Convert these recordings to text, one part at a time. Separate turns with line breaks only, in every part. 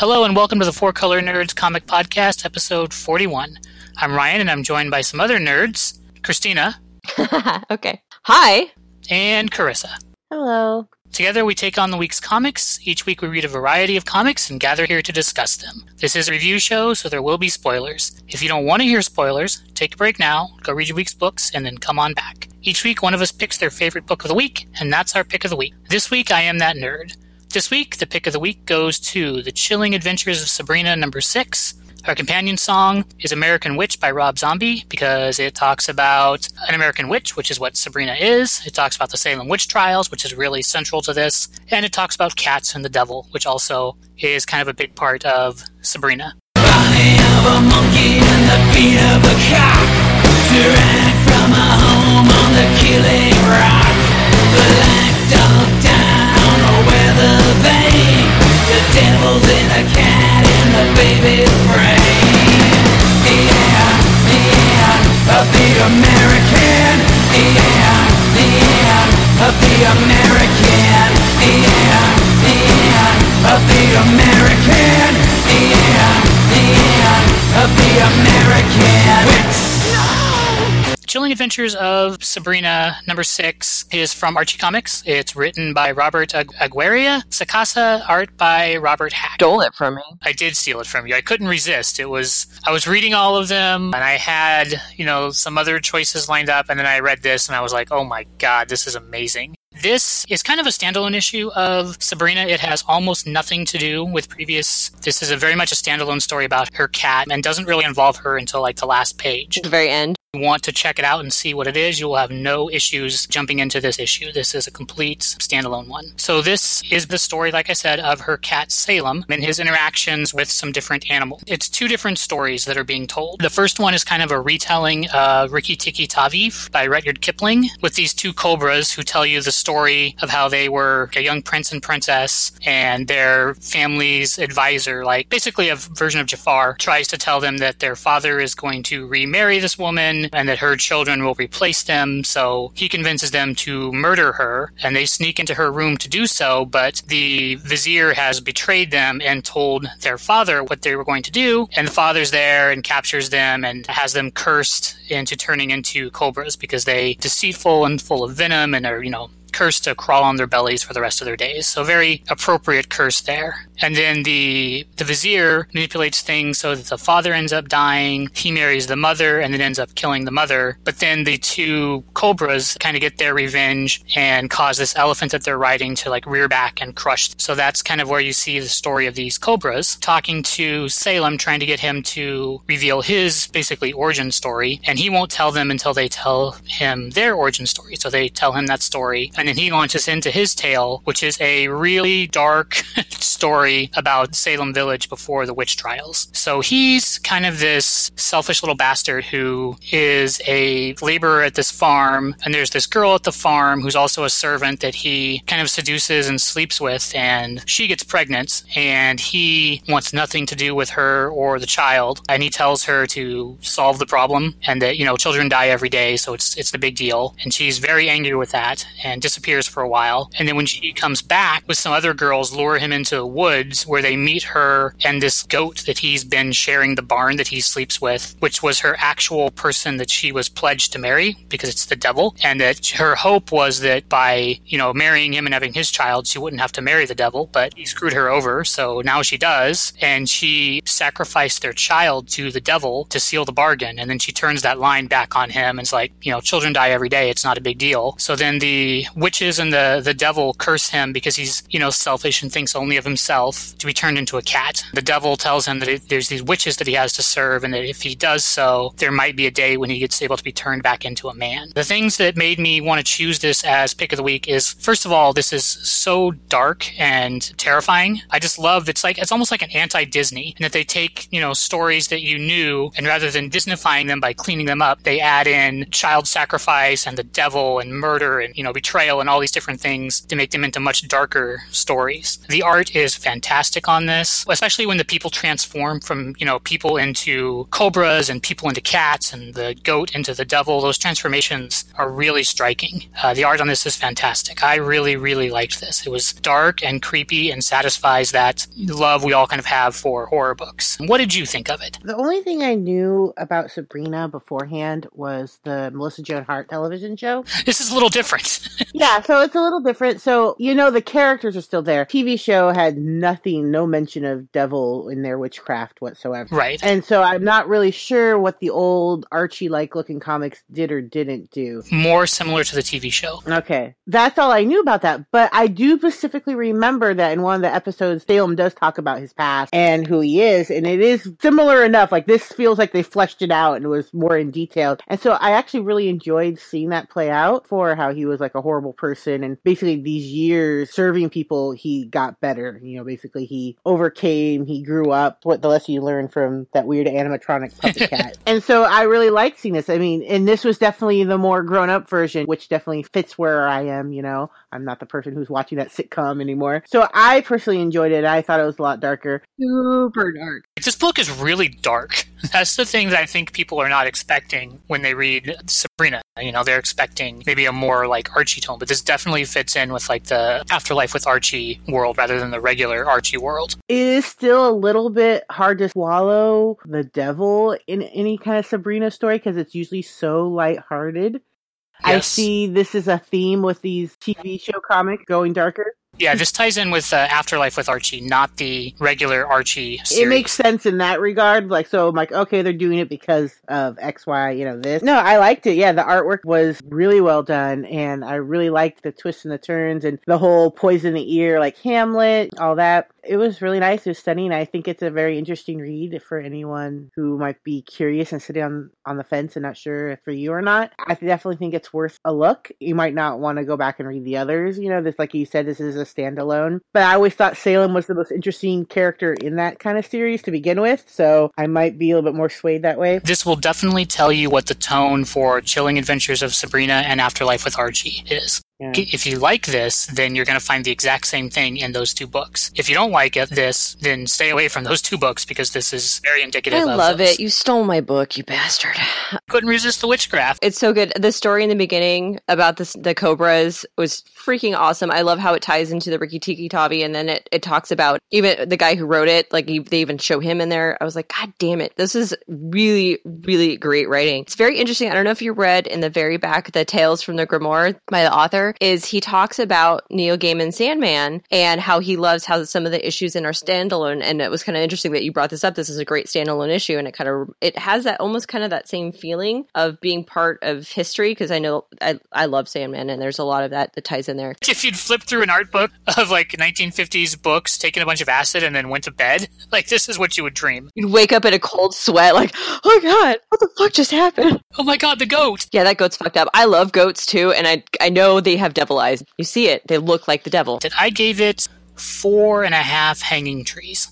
Hello and welcome to the Four Color Nerds Comic Podcast, episode 41. I'm Ryan and I'm joined by some other nerds, Christina.
okay. Hi.
And Carissa.
Hello.
Together we take on the week's comics. Each week we read a variety of comics and gather here to discuss them. This is a review show, so there will be spoilers. If you don't want to hear spoilers, take a break now, go read your week's books, and then come on back. Each week one of us picks their favorite book of the week, and that's our pick of the week. This week I am that nerd. This week, the pick of the week goes to The Chilling Adventures of Sabrina number 6. Our companion song is American Witch by Rob Zombie because it talks about an American witch, which is what Sabrina is. It talks about the Salem witch trials, which is really central to this. And it talks about cats and the devil, which also is kind of a big part of Sabrina. From a home on the killing rock. The vein. The devil's in a cat in the baby's brain. Of the American. Yeah, of the American. Of the American. Yeah, of the American. Chilling Adventures of Sabrina number six is from Archie Comics. It's written by Robert Agu- Aguirre, Sacasa, art by Robert Hack.
Stole it from me.
I did steal it from you. I couldn't resist. It was I was reading all of them and I had, you know, some other choices lined up and then I read this and I was like, "Oh my god, this is amazing." This is kind of a standalone issue of Sabrina. It has almost nothing to do with previous. This is a very much a standalone story about her cat and doesn't really involve her until like the last page.
At the very end.
Want to check it out and see what it is, you will have no issues jumping into this issue. This is a complete standalone one. So this is the story, like I said, of her cat Salem and his interactions with some different animals. It's two different stories that are being told. The first one is kind of a retelling of Rikki Tikki Tavi by Rudyard Kipling with these two cobras who tell you the story of how they were a young prince and princess and their family's advisor, like basically a version of Jafar, tries to tell them that their father is going to remarry this woman and that her children will replace them. So he convinces them to murder her and they sneak into her room to do so. But the vizier has betrayed them and told their father what they were going to do. And the father's there and captures them and has them cursed into turning into cobras because they deceitful and full of venom and are, you know, cursed to crawl on their bellies for the rest of their days. So very appropriate curse there. And then the the vizier manipulates things so that the father ends up dying, he marries the mother and then ends up killing the mother. But then the two cobras kind of get their revenge and cause this elephant that they're riding to like rear back and crush. So that's kind of where you see the story of these cobras talking to Salem trying to get him to reveal his basically origin story and he won't tell them until they tell him their origin story. So they tell him that story and then he launches into his tale, which is a really dark story about Salem Village before the witch trials. So he's kind of this selfish little bastard who is a laborer at this farm, and there's this girl at the farm who's also a servant that he kind of seduces and sleeps with, and she gets pregnant, and he wants nothing to do with her or the child, and he tells her to solve the problem, and that you know children die every day, so it's it's the big deal, and she's very angry with that and disappears for a while, and then when she comes back with some other girls, lure him into the woods where they meet her and this goat that he's been sharing the barn that he sleeps with, which was her actual person that she was pledged to marry because it's the devil, and that her hope was that by you know marrying him and having his child, she wouldn't have to marry the devil, but he screwed her over, so now she does, and she sacrificed their child to the devil to seal the bargain, and then she turns that line back on him and is like, you know, children die every day, it's not a big deal. So then the witches and the the devil curse him because he's you know selfish and thinks only of himself to be turned into a cat. The devil tells him that it, there's these witches that he has to serve, and that if he does so, there might be a day when he gets able to be turned back into a man. The things that made me want to choose this as pick of the week is first of all, this is so dark and terrifying. I just love it's like it's almost like an anti-Disney, and that they take you know stories that you knew, and rather than Disneyfying them by cleaning them up, they add in child sacrifice and the devil and murder and you know betrayal and all these different things to make them into much darker stories. The art is fantastic on this, especially when the people transform from, you know, people into cobras and people into cats and the goat into the devil. Those transformations are really striking. Uh, the art on this is fantastic. I really, really liked this. It was dark and creepy and satisfies that love we all kind of have for horror books. What did you think of it?
The only thing I knew about Sabrina beforehand was the Melissa Joan Hart television show.
This is a little different.
yeah, so it's a little different. So, you know, the characters are still there. TV show had nothing, no mention of devil in their witchcraft whatsoever.
Right.
And so I'm not really sure what the old Archie like looking comics did or didn't do.
More similar to the TV show.
Okay. That's all I knew about that. But I do specifically remember that in one of the episodes, Salem does talk about his past and who he is. And it is similar enough. Like this feels like they fleshed it out and it was more in detail. And so I actually really enjoyed seeing that play out for how he was like a horrible person. And basically these years serving people, he got better. You know, basically he overcame, he grew up. What the lesson you learn from that weird animatronic puppet cat. and so I really liked seeing this. I mean, and this was definitely the more grown up version, which definitely fits where I am. You know, I'm not the person who's watching that sitcom anymore. So I personally enjoyed it. I thought it was a lot darker. Super dark.
This book is really dark. That's the thing that I think people are not expecting when they read Sabrina. You know, they're expecting maybe a more like Archie tone, but this definitely fits in with like the afterlife with Archie world rather than the regular Archie world.
It is still a little bit hard to swallow the devil in any kind of Sabrina story because it's usually so lighthearted. I see this is a theme with these TV show comics going darker.
Yeah, this ties in with uh, Afterlife with Archie, not the regular Archie series.
It makes sense in that regard. Like, so I'm like, okay, they're doing it because of X, Y, you know, this. No, I liked it. Yeah, the artwork was really well done. And I really liked the twists and the turns and the whole poison the ear, like Hamlet, all that. It was really nice. It was stunning. I think it's a very interesting read for anyone who might be curious and sitting on, on the fence and not sure if for you or not. I definitely think it's worth a look. You might not want to go back and read the others. You know, this, like you said, this is a standalone. But I always thought Salem was the most interesting character in that kind of series to begin with. So I might be a little bit more swayed that way.
This will definitely tell you what the tone for Chilling Adventures of Sabrina and Afterlife with Archie is.
Yeah.
If you like this, then you're going to find the exact same thing in those two books. If you don't like it, this, then stay away from those two books because this is very indicative
I
of
love
those.
it. You stole my book, you bastard.
Couldn't resist the witchcraft.
It's so good. The story in the beginning about this, the cobras was freaking awesome. I love how it ties into the Rikki Tikki Tavi, and then it, it talks about even the guy who wrote it. Like he, they even show him in there. I was like, God damn it! This is really, really great writing. It's very interesting. I don't know if you read in the very back the Tales from the Grimoire by the author. Is he talks about Neil Gaiman's Sandman and how he loves how some of the issues in our standalone. And it was kind of interesting that you brought this up. This is a great standalone issue, and it kind of it has that almost kind of that same feeling of being part of history because I know I I love Sandman, and there's a lot of that that ties in there.
If you'd flip through an art book of like 1950s books, taken a bunch of acid, and then went to bed, like this is what you would dream.
You'd wake up in a cold sweat, like, oh god, what the fuck just happened?
Oh my god, the goat!
Yeah, that goat's fucked up. I love goats too, and I I know they have devil eyes. You see it; they look like the devil.
That I gave it four and a half hanging trees.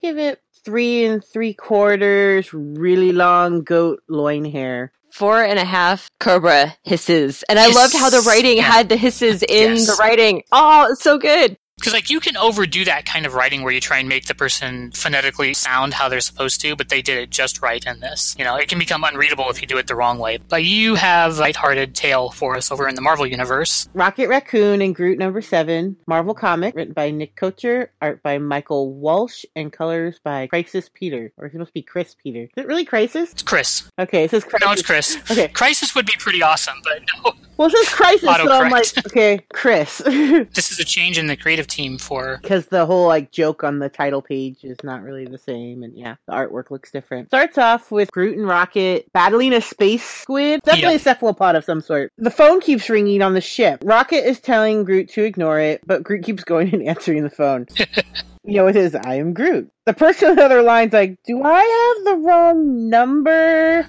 Give it three and three quarters, really long goat loin hair.
Four and a half cobra hisses, and I
Hiss.
loved how the writing had the hisses in
Yes.
the writing. Oh, it's so good.
Because like you can overdo that kind of writing where you try and make the person phonetically sound how they're supposed to, but they did it just right in this. You know, it can become unreadable if you do it the wrong way. But you have a lighthearted tale for us over in the Marvel universe.
Rocket Raccoon and Groot number seven, Marvel comic, written by Nick Kocher, art by Michael Walsh, and colors by Crisis Peter. Or it's supposed to be Chris Peter. Is it really Crisis?
It's Chris.
Okay, it says Crisis.
No, it's Chris.
Okay.
Crisis would be pretty awesome, but no.
Well, it says Crisis, so I'm like, okay, Chris.
This is a change in the creative team for
Because the whole like joke on the title page is not really the same, and yeah, the artwork looks different. Starts off with Groot and Rocket battling a space squid, definitely a cephalopod of some sort. The phone keeps ringing on the ship. Rocket is telling Groot to ignore it, but Groot keeps going and answering the phone. you know, it is I am Groot. The person on the other line's like, "Do I have the wrong number?"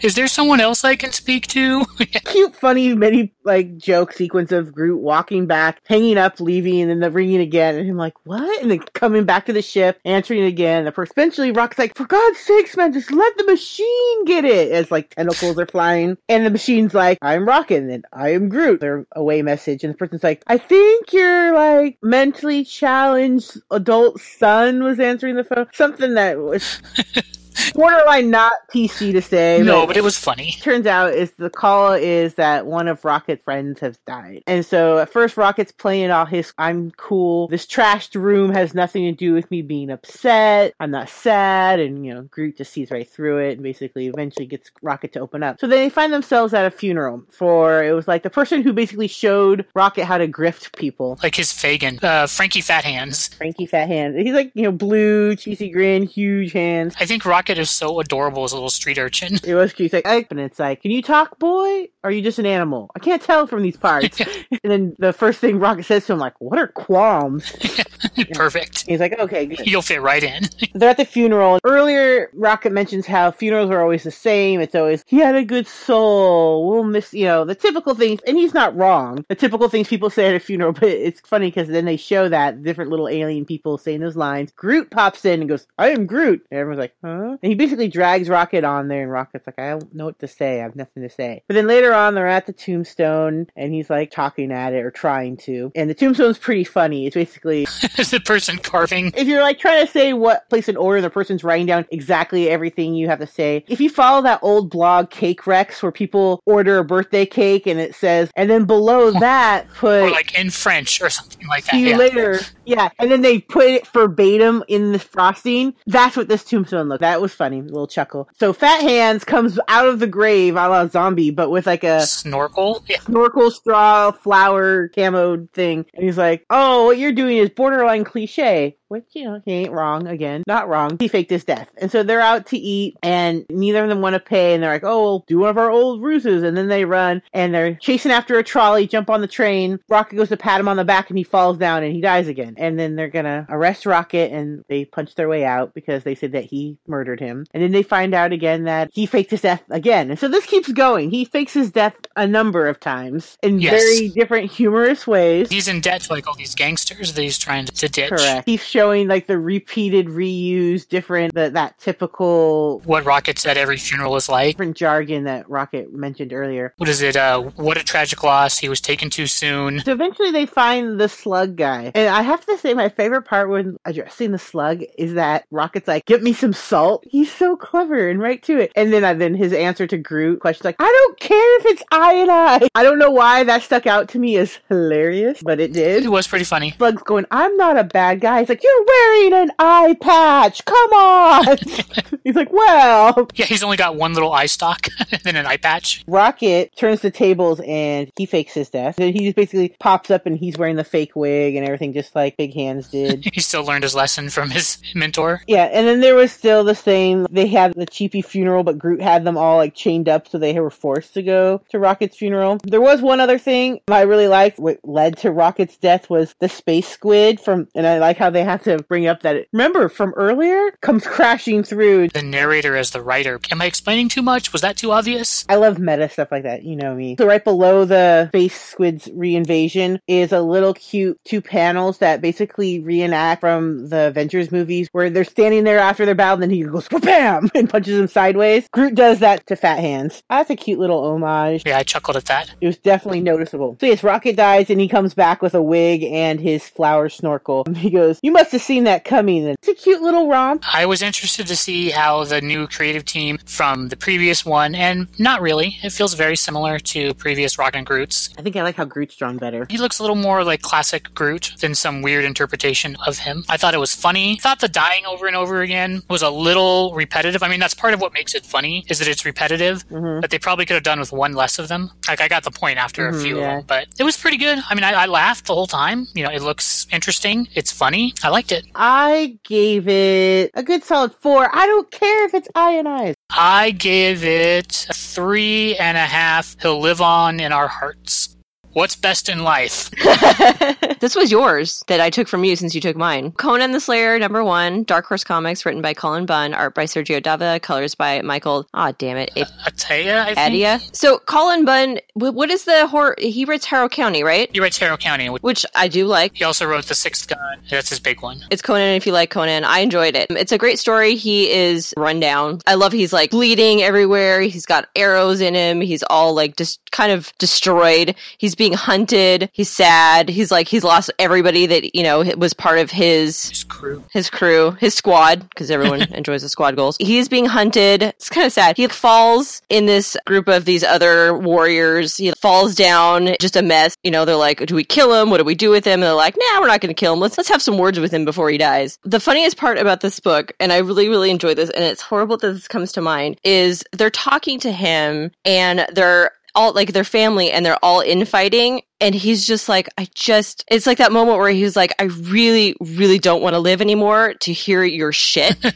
Is there someone else I can speak to?
Cute, funny, mini like joke sequence of Groot walking back, hanging up, leaving, and then the ringing again, and I'm like, "What?" And then coming back to the ship, answering again. The person eventually Rock's like, "For God's sakes, man, just let the machine get it!" As like tentacles are flying, and the machine's like, "I'm Rocket," and then I am Groot. Their away message, and the person's like, "I think your like mentally challenged adult son was answering the phone." Something that was borderline not PC to say.
no, but it was funny.
Turns out is the call is that one of Rocket's friends has died. And so at first Rocket's playing all his I'm cool. This trashed room has nothing to do with me being upset. I'm not sad and you know, Groot just sees right through it and basically eventually gets Rocket to open up. So then they find themselves at a funeral for it was like the person who basically showed Rocket how to grift people.
Like his Fagin, uh, Frankie Fat Hands.
Frankie Fat Hands. He's like, you know, blue, cheesy grin, huge hands.
I think Rocket is so adorable as a little street urchin.
It was cute. He's like, and it's like, can you talk, boy? Or are you just an animal? I can't tell from these parts. and then the first thing Rocket says to him, like, what are qualms?
Perfect.
He's like, okay, good.
You'll fit right in.
They're at the funeral. Earlier, Rocket mentions how funerals are always the same. It's always, he had a good soul. We'll miss, you know, the typical things. And he's not wrong. The typical things people say at a funeral. But it's funny because then they show that different little alien people saying those lines. Groot pops in and goes, I am Groot. And everyone's like, huh? And he basically drags Rocket on there. And Rocket's like, I don't know what to say. I have nothing to say. But then later on, they're at the tombstone and he's like talking at it or trying to. And the tombstone's pretty funny. It's basically
the person carving.
if you're like trying to say what place in order the person's writing down exactly everything you have to say if you follow that old blog Cake Wrecks where people order a birthday cake and it says and then below that put
Or like in French or something like that.
see you
yeah.
later yeah and then they put it verbatim in the frosting that's what this tombstone looked. That was funny a little chuckle. So fat hands comes out of the grave a la zombie but with like a
Snorkel. Yeah.
snorkel straw flower camo thing. And he's like oh what you're doing is borderline cliche which you know he ain't wrong again. Not wrong. He faked his death. And so they're out to eat and neither of them want to pay and they're like oh we'll do one of our old ruses. And then they run and they're chasing after a trolley jump on the train. Rocket goes to pat him on the back and he falls down and he dies again. And then they're gonna arrest rocket and they punch their way out because they said that he murdered him. And then they find out again that he faked his death again. And so this keeps going. He fakes his death a number of times in
Yes.
very different humorous ways.
He's in debt to like all these gangsters that he's trying to ditch.
Correct. He's showing like the repeated, reused, different that that typical
What Rocket said every funeral is like.
different jargon that Rocket mentioned earlier.
What is it? Uh, what a tragic loss. He was taken too soon.
So eventually they find the slug guy. And I have to say my favorite part when addressing the slug is that Rocket's like, get me some salt. He's so clever and right to it. And then uh, then his answer to Groot question's like, I don't care if it's I and I. I don't know why that stuck out to me as hilarious, but it did.
It was pretty funny.
Slug's going, I'm not a bad guy. He's like, You're wearing an eye patch. Come on. He's like, Well,
Yeah, he's only got one little eye stalk and then an eye patch.
Rocket turns the tables and he fakes his death. Then he just basically pops up and he's wearing the fake wig and everything, just like Big Hands did.
He still learned his lesson from his mentor.
Yeah, and then there was still the same. They had the cheapy funeral, but Groot had them all like chained up, so they were forced to go to Rocket's funeral. There was one other thing I really liked. What led to Rocket's death was the space squid from, and I like how they have to bring up that. It, remember from earlier, comes crashing through.
The narrator as the writer. Am I explaining too much? Was that too obvious?
I love meta stuff like that. You know me. So right below the space squid's reinvasion is a little cute two panels that basically reenact from the Avengers movies where they're standing there after their battle and then he goes bam and punches him sideways. Groot does that to Fat Hands. That's a cute little homage.
Yeah, I chuckled at that.
It was definitely noticeable. So yes, Rocket dies and he comes back with a wig and his flower snorkel. He goes, "You must have seen that coming." It's a cute little romp.
I was interested to see how the new creative team from the previous one, and not really, it feels very similar to previous Rock and Groots.
I think I like how Groot's drawn better.
He looks a little more like classic Groot than some weird interpretation of him. I thought it was funny. I thought the dying over and over again was a little repetitive. I mean, that's part of what makes it funny is that it's repetitive,
Mhm.
but they probably could have done with one less of them. Like I got the point after
Mhm,
a few
yeah.
of them, but it was pretty good. I mean, I, I laughed the whole time. You know, it looks interesting. It's funny. I liked it.
I gave it a good solid four. I don't care if it's I and I.
I gave it a three and a half. He'll live on in our hearts. What's best in life?
this was yours that I took from you since you took mine. Conan the Slayer, number one, Dark Horse Comics, written by Cullen Bunn, art by Sergio Dávila, colors by Michael. Ah, oh, damn it, it
Ataya. I think.
Adia. So Cullen Bunn, what is the horror? He writes Harrow County, right?
He writes Harrow County. which-
Which I do like.
He also wrote The Sixth Gun. That's his big one.
It's Conan if you like Conan. I enjoyed it. It's a great story. He is run down. I love he's like bleeding everywhere. He's got arrows in him. He's all like just kind of destroyed. He's being hunted. He's sad. He's like he's lost everybody that, you know, was part of his
His crew.
his crew, his squad, because everyone enjoys the squad goals. He's being hunted. It's kind of sad. He falls in this group of these other warriors. He falls down, just a mess. You know, they're like, do we kill him? What do we do with him? And they're like, nah, we're not going to kill him. Let's, let's have some words with him before he dies. The funniest part about this book, and I really, really enjoy this, and it's horrible that this comes to mind, is they're talking to him and they're all like their family and they're all infighting and he's just like i just it's like that moment where he's like i really really don't want to live anymore to hear your shit.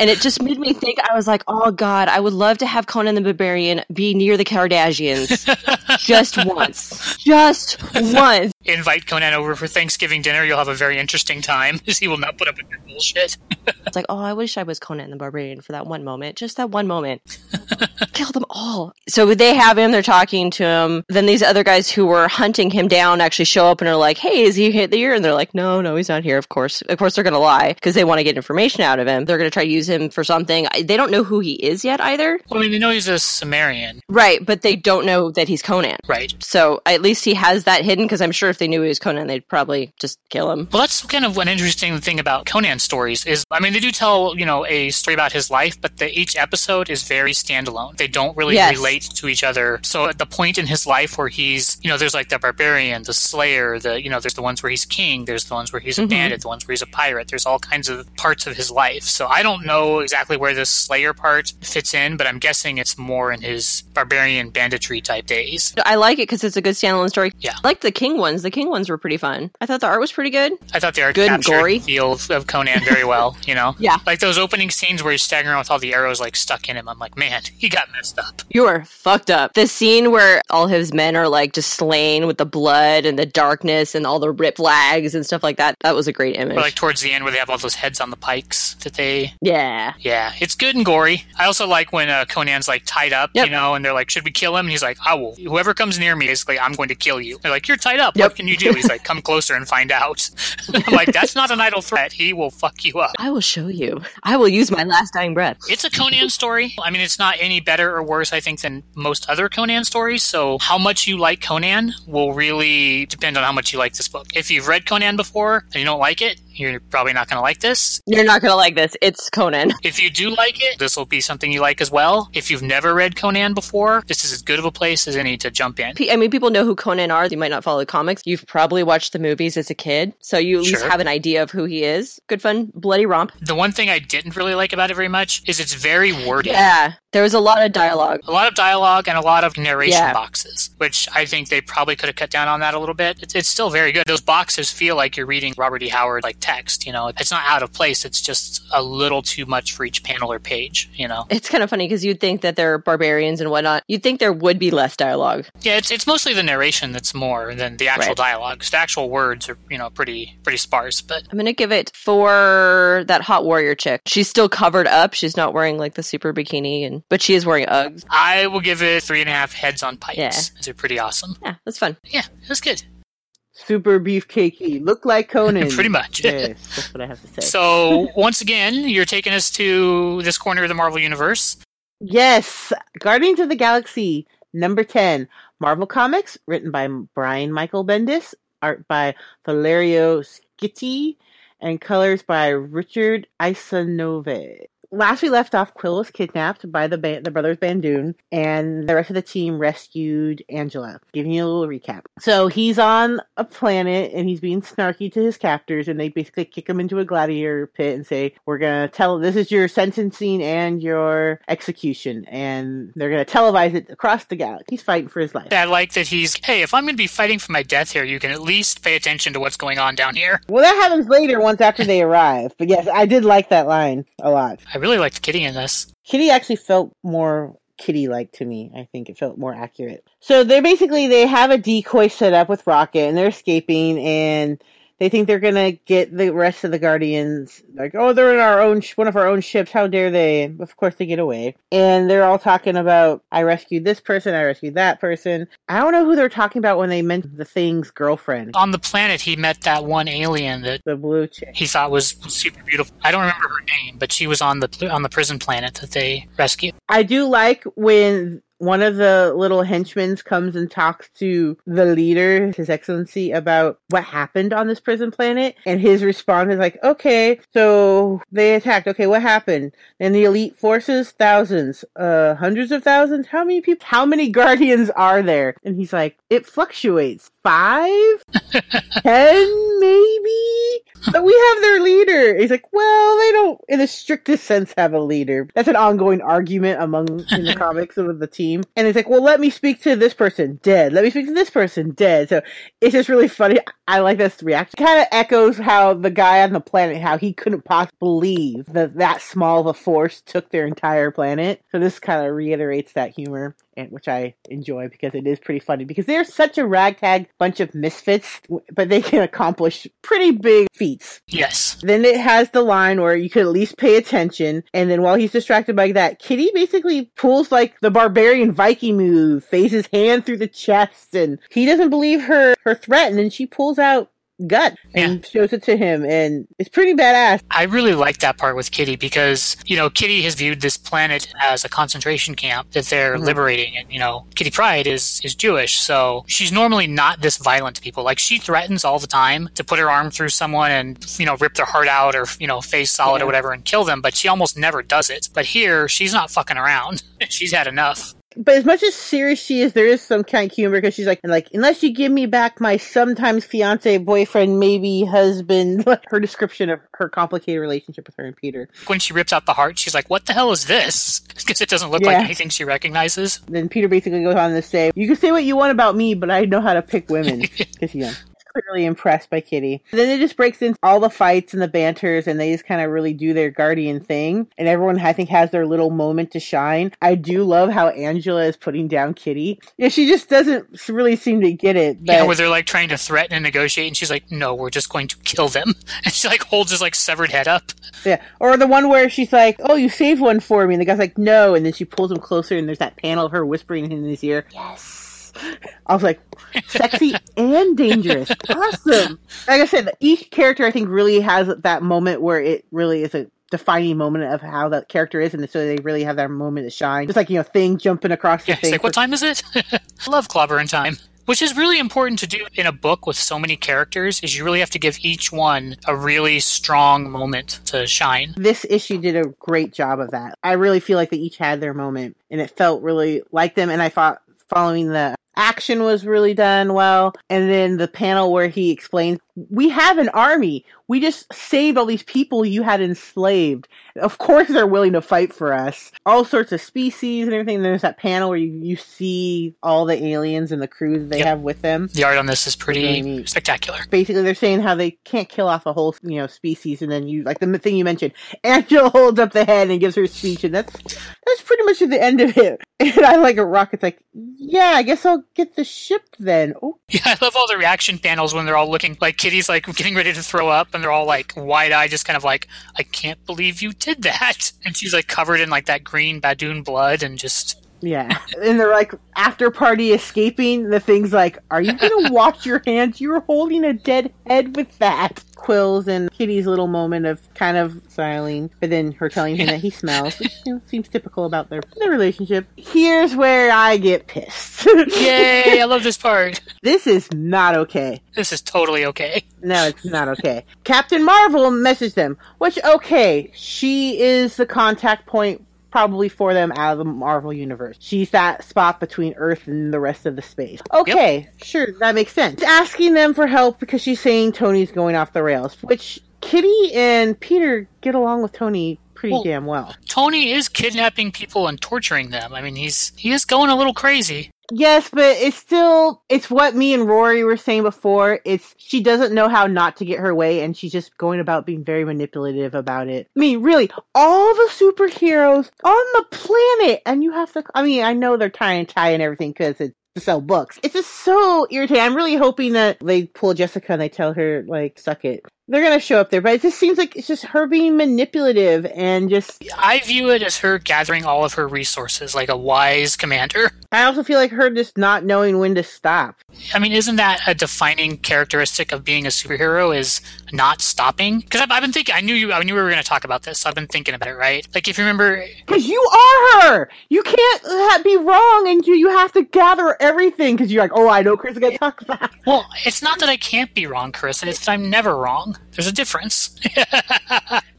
And it just made me think i was like oh god i would love to have conan the barbarian be near the kardashians just once. Just once.
Invite Conan over for Thanksgiving dinner. You'll have a very interesting time because he will not put up with your bullshit.
it's like oh i wish i was conan the barbarian for that one moment. Just that one moment. Kill them all. So they have him they're talking to him. Then these other guys who were hunting him down actually show up and are like hey is he here and they're like no no he's not here of course of course they're gonna lie because they want to get information out of him they're gonna try to use him for something they don't know who he is yet either
Well, I mean, they know he's a Cimmerian,
right but they don't know that he's conan
right?
so at least he has that hidden because i'm sure if they knew he was conan they'd probably just kill him
Well, that's kind of one interesting thing about Conan stories is, I mean, they do tell, you know, a story about his life, but the, each episode is very standalone. They don't really
Yes.
relate to each other. So at the point in his life where he's, you know, there's like the barbarian, the slayer, the, you know, there's the ones where he's king, there's the ones where he's a
Mhm.
bandit, the ones where he's a pirate. There's all kinds of parts of his life. So I don't know exactly where this slayer part fits in, but I'm guessing it's more in his barbarian banditry type days.
i like it because it's a good standalone story
Yeah.
I like the king ones the king ones were pretty fun i thought the art was pretty good
I thought the art
Good
captured
gory.
the feel of, Conan very well, you know?
Yeah.
Like those opening scenes where he's staggering around with all the arrows like stuck in him. I'm like, man, he got messed up.
You are fucked up. The scene where all his men are like just slain with the blood and the darkness and all the rip flags and stuff like that. That was a great image.
Or like towards the end where they have all those heads on the pikes that they
yeah.
yeah, it's good and gory. I also like when uh, Conan's like tied up,
Yep.
you know, and they're like, "Should we kill him?" And he's like, "I will. Whoever comes near me, basically, I'm going to kill you." They're like, "You're tied up.
Yep.
What can you do?" He's like, "Come closer and find out." I'm like, "That's not an idle threat. He will fuck you up."
I will show you. I will use my last dying breath.
It's a Conan story. I mean, it's not any better or worse, I think, than most other Conan stories. So, how much you like Conan will really depend on how much you like this book. If you've read Conan before and you don't like it, you're probably not going to like this.
You're not going to like this. It's Conan.
If you do like it, this will be something you like as well. If you've never read Conan before, this is as good of a place as any to jump in.
I mean, people know who Conan are. You might not follow the comics. You've probably watched the movies as a kid. So you at least have an idea of who he is. Good fun, bloody romp.
The one thing I didn't really like about it very much is it's very wordy.
Yeah. There was a lot of dialogue.
A lot of dialogue and a lot of narration
Yeah.
boxes, which I think they probably could have cut down on that a little bit. It's, it's still very good. Those boxes feel like you're reading Robert E. Howard like text. You know, it's not out of place. It's just a little too much for each panel or page. You know,
It's kind of funny because you'd think that they're barbarians and whatnot. You'd think there would be less dialogue.
yeah, it's it's mostly the narration that's more than the actual
Right.
dialogue. the actual words are you know pretty pretty sparse, but
I'm gonna give it for that hot warrior chick. She's still covered up. She's not wearing like the super bikini, and but she is wearing Uggs.
I will give it three and a half heads on pikes.
Yeah.
It's pretty awesome.
Yeah, that's fun.
Yeah, it was good.
Super beefcakey. Look like Conan.
Pretty much.
yes, that's what I have to say.
So once again, you're taking us to this corner of the Marvel universe.
Yes, Guardians of the Galaxy number 10, Marvel Comics, written by Brian Michael Bendis, art by Valerio Schitti, and colors by Richard Isanove. Last we left off, Quill was kidnapped by the ba- the brothers Badoon, and the rest of the team rescued Angela. Giving you a little recap. So he's on a planet, and he's being snarky to his captors, and they basically kick him into a gladiator pit and say, "We're gonna tell this is your sentencing and your execution," and they're gonna televise it across the galaxy. He's fighting for his life.
I like that he's, hey, if I'm going to be fighting for my death here, you can at least pay attention to what's going on down here.
Well, that happens later once after they arrive. But yes, I did like that line a lot.
I really liked Kitty in this.
Kitty actually felt more kitty like to me. I think it felt more accurate. So they basically they have a decoy set up with Rocket and they're escaping and they think they're gonna get the rest of the Guardians. Like, oh, they're in our own sh- one of our own ships. How dare they? Of course, they get away, and they're all talking about, "I rescued this person. I rescued that person." I don't know who they're talking about when they mentioned the thing's girlfriend,
On the planet, he met that one alien that
the blue chick.
he thought was super beautiful. I don't remember her name, but she was on the on the prison planet that they rescued.
I do like when one of the little henchmen comes and talks to the leader, His Excellency, about what happened on this prison planet. And his response is like, okay, so they attacked. Okay, what happened? And the elite forces, thousands, uh, hundreds of thousands? How many people, how many guardians are there? And he's like, it fluctuates. Five? Ten, maybe? But we have their leader. He's like, well, they don't, in the strictest sense, have a leader. That's an ongoing argument among in the comics of the team. And it's like, well, let me speak to this person, dead. Let me speak to this person, dead. So it's just really funny. I like this reaction. Kind of echoes how the guy on the planet, how he couldn't possibly believe that that small of a force took their entire planet. So this kind of reiterates that humor and which I enjoy because it is pretty funny because they're such a ragtag bunch of misfits, but they can accomplish pretty big feats.
Yes.
Then it has the line where you could at least pay attention, and then while he's distracted by that, Kitty basically pulls like the barbarian Viking move, phase his hand through the chest, and he doesn't believe her her threat, and then she pulls out gut and shows it to him and it's pretty badass
I really like that part with Kitty because, you know, Kitty has viewed this planet as a concentration camp that they're
Mhm.
liberating. And, you know, Kitty Pryde is, is Jewish. So she's normally not this violent to people. Like she threatens all the time to put her arm through someone and, you know, rip their heart out or, you know, face solid
Yeah.
or whatever and kill them. But she almost never does it. But here, she's not fucking around. she's had enough.
But as much as serious she is, there is some kind of humor because she's like, like unless you give me back my sometimes fiance, boyfriend, maybe husband. her description of her complicated relationship with her and Peter.
When she rips out the heart, she's like, what the hell is this? Because it doesn't look
Yeah.
like anything she recognizes.
Then Peter basically goes on to say, "You can say what you want about me, but I know how to pick women." Because he's Clearly impressed by Kitty. And then it just breaks into all the fights and the banters, and they just kind of really do their guardian thing. And everyone, I think, has their little moment to shine. I do love how Angela is putting down Kitty. Yeah, she just doesn't really seem to get it. But
Yeah, where they're like trying to threaten and negotiate, and she's like, "No, we're just going to kill them." And she like holds his like severed head up.
Yeah. Or the one where she's like, Oh, you saved one for me. And the guy's like, No. And then she pulls him closer and there's that panel of her whispering in his ear, Yes. I was like, sexy and dangerous. Awesome. Like I said, each character I think really has that moment where it really is a defining moment of how that character is, and so they really have that moment to shine. Just like, you know, thing jumping across the
Yeah, it's
thing.
like, what time is it? I love clobbering time. Which is really important to do in a book with so many characters, is you really have to give each one a really strong moment to shine.
this issue did a great job of that. I really feel like they each had their moment and it felt really like them. And I thought following the action was really done well. And then the panel where he explains, we have an army. We just saved all these people you had enslaved. Of course they're willing to fight for us. All sorts of species and everything. There's that panel where you, you see all the aliens and the crew that they
Yep.
have with them
The art on this is pretty
neat.
spectacular.
basically they're saying how they can't kill off a whole you know species and then you like the thing you mentioned angela holds up the head and gives her speech and that's that's pretty much at the end of it and i like a rocket's like yeah i guess i'll get the ship then oh
Yeah, I love all the reaction panels when they're all looking like Kitty's like getting ready to throw up and they're all like wide eyed, just kind of like, I can't believe you did that. And she's like covered in like that green Badoon blood and just
yeah and they're like after party escaping the thing's like are you gonna wash your hands you're holding a dead head with that quills and kitty's little moment of kind of smiling but then her telling him that he smells which you know, seems typical about their, their relationship here's where i get pissed
Yay, I love this part.
This is not okay.
This is totally okay.
No, it's not okay. Captain Marvel messaged them, which, okay, she is the contact point probably for them out of the Marvel universe. She's that spot between Earth and the rest of the space. Okay, sure, that makes sense. Asking them for help because she's saying Tony's going off the rails, which Kitty and Peter get along with Tony pretty
Well-
damn well.
Tony is kidnapping people and torturing them. I mean, he's he is going a little crazy.
Yes, but it's still it's what me and Rory were saying before. It's she doesn't know how not to get her way and she's just going about being very manipulative about it. I mean, really, all the superheroes on the planet and you have to I mean, I know they're tying tie and everything cuz it's to sell books. It's just so irritating. I'm really hoping that they pull Jessica and they tell her like suck it they're gonna show up there, but it just seems like it's just her being manipulative and just.
I view it as her gathering all of her resources like a wise commander.
I also feel like her just not knowing when to stop.
I mean, isn't that a defining characteristic of being a superhero? Is not stopping? Because I've, I've, been thinking. I knew you. I knew we were going to talk about this. So I've been thinking about it. Right? Like if you remember,
because you are her. You can't be wrong, and you you have to gather everything because you're like, oh, I know Chris is going to talk about.
Well, it's not that I can't be wrong, Chris. It's that I'm never wrong. There's a difference.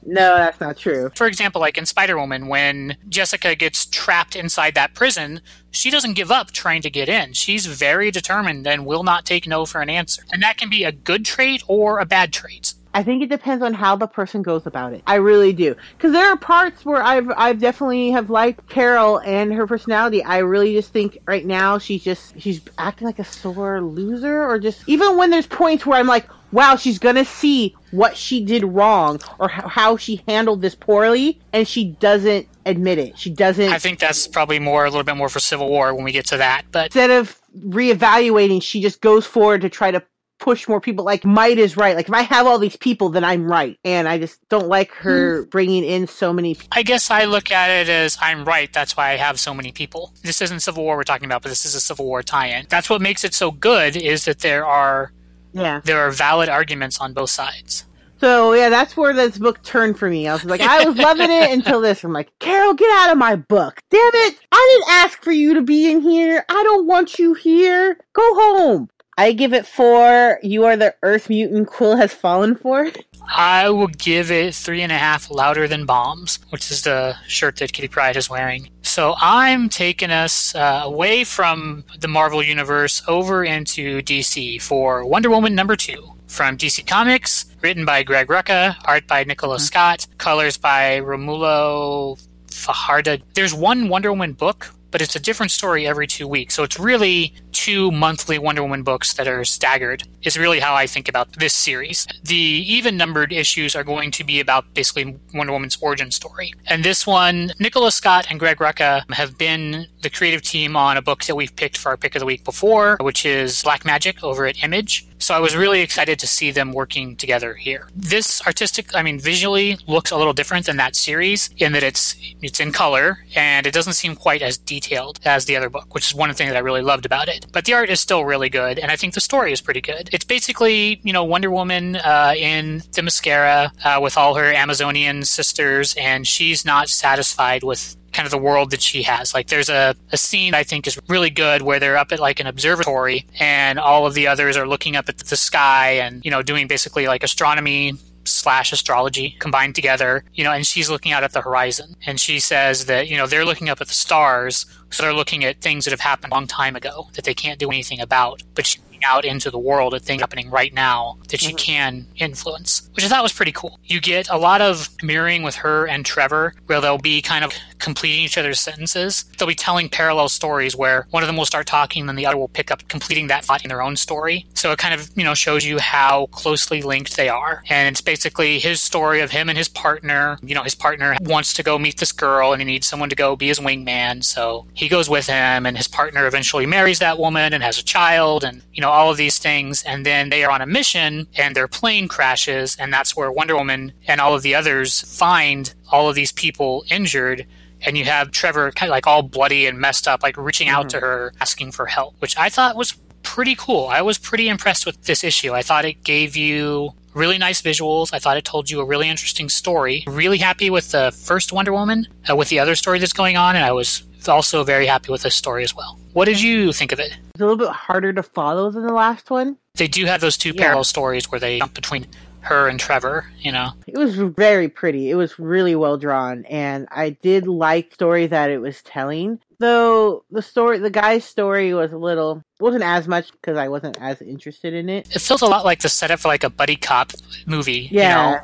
no, that's not true.
For example, like in Spider Woman, when Jessica gets trapped inside that prison, she doesn't give up trying to get in. She's very determined and will not take no for an answer. And that can be a good trait or a bad trait.
I think it depends on how the person goes about it. I really do. Because there are parts where I've I've definitely have liked Carol and her personality. I really just think right now she's just she's acting like a sore loser or just even when there's points where I'm like, wow, she's gonna see what she did wrong or how she handled this poorly, and she doesn't admit it. She doesn't.
I think that's probably more a little bit more for Civil War when we get to that. But
instead of reevaluating, she just goes forward to try to push more people. Like might is right. Like if I have all these people, then I'm right. And I just don't like her hmm. bringing in so many. People.
I guess I look at it as I'm right. That's why I have so many people. This isn't Civil War we're talking about, but this is a Civil War tie-in. That's what makes it so good. Is that there are
yeah
there are valid arguments on both sides.
So yeah, that's where this book turned for me. I was like, I was loving it until this. I'm like, Carol, get out of my book. Damn it. I didn't ask for you to be in here. I don't want you here. Go home. I give it four. You are the Earth mutant Quill has fallen for.
I will give it three and a half louder than bombs, which is the shirt that Kitty Pryde is wearing. So I'm taking us uh, away from the Marvel Universe over into DC for Wonder Woman number two. From DC Comics, written by Greg Rucka, art by Nicola mm-hmm. Scott, colors by Romulo Fajardo. There's one Wonder Woman book but it's a different story every two weeks. So it's really two monthly Wonder Woman books that are staggered, is really how I think about this series. The even numbered issues are going to be about basically Wonder Woman's origin story. And this one, Nicola Scott and Greg Rucka have been the creative team on a book that we've picked for our pick of the week before, which is Black Magick over at Image. So I was really excited to see them working together here. This artistic, I mean, visually looks a little different than that series in that it's it's in color and it doesn't seem quite as detailed as the other book, which is one of the things that I really loved about it. But the art is still really good, and I think the story is pretty good. It's basically you know Wonder Woman uh, in Themyscira uh, with all her Amazonian sisters, and she's not satisfied with kind of the world that she has. Like there's a, a scene I think is really good where they're up at like an observatory and all of the others are looking up at the sky and, you know, doing basically like astronomy slash astrology combined together, you know, and she's looking out at the horizon. And she says that, you know, they're looking up at the stars, so they're looking at things that have happened a long time ago that they can't do anything about. But she out into the world of things happening right now that you mm-hmm. can influence, which I thought was pretty cool. You get a lot of mirroring with her and Trevor, where they'll be kind of completing each other's sentences. They'll be telling parallel stories where one of them will start talking, then the other will pick up completing that thought in their own story. So it kind of, you know, shows you how closely linked they are. And it's basically his story of him and his partner. You know, his partner wants to go meet this girl and he needs someone to go be his wingman. So he goes with him and his partner eventually marries that woman and has a child and, you know, all of these things, and then they are on a mission and their plane crashes, and that's where Wonder Woman and all of the others find all of these people injured. And you have Trevor kind of like all bloody and messed up, like reaching out mm-hmm. to her, asking for help, which I thought was pretty cool. I was pretty impressed with this issue. I thought it gave you really nice visuals. I thought it told you a really interesting story. Really happy with the first Wonder Woman, uh, with the other story that's going on, and I was also very happy with this story as well. What did you think of it?
It's a little bit harder to follow than the last one.
They do have those two yeah. parallel stories where they jump between her and Trevor, you know.
It was very pretty. It was really well drawn and I did like story that it was telling. Though the story the guy's story was a little wasn't as much because I wasn't as interested in it.
It feels a lot like the setup for like a buddy cop movie, yeah. you know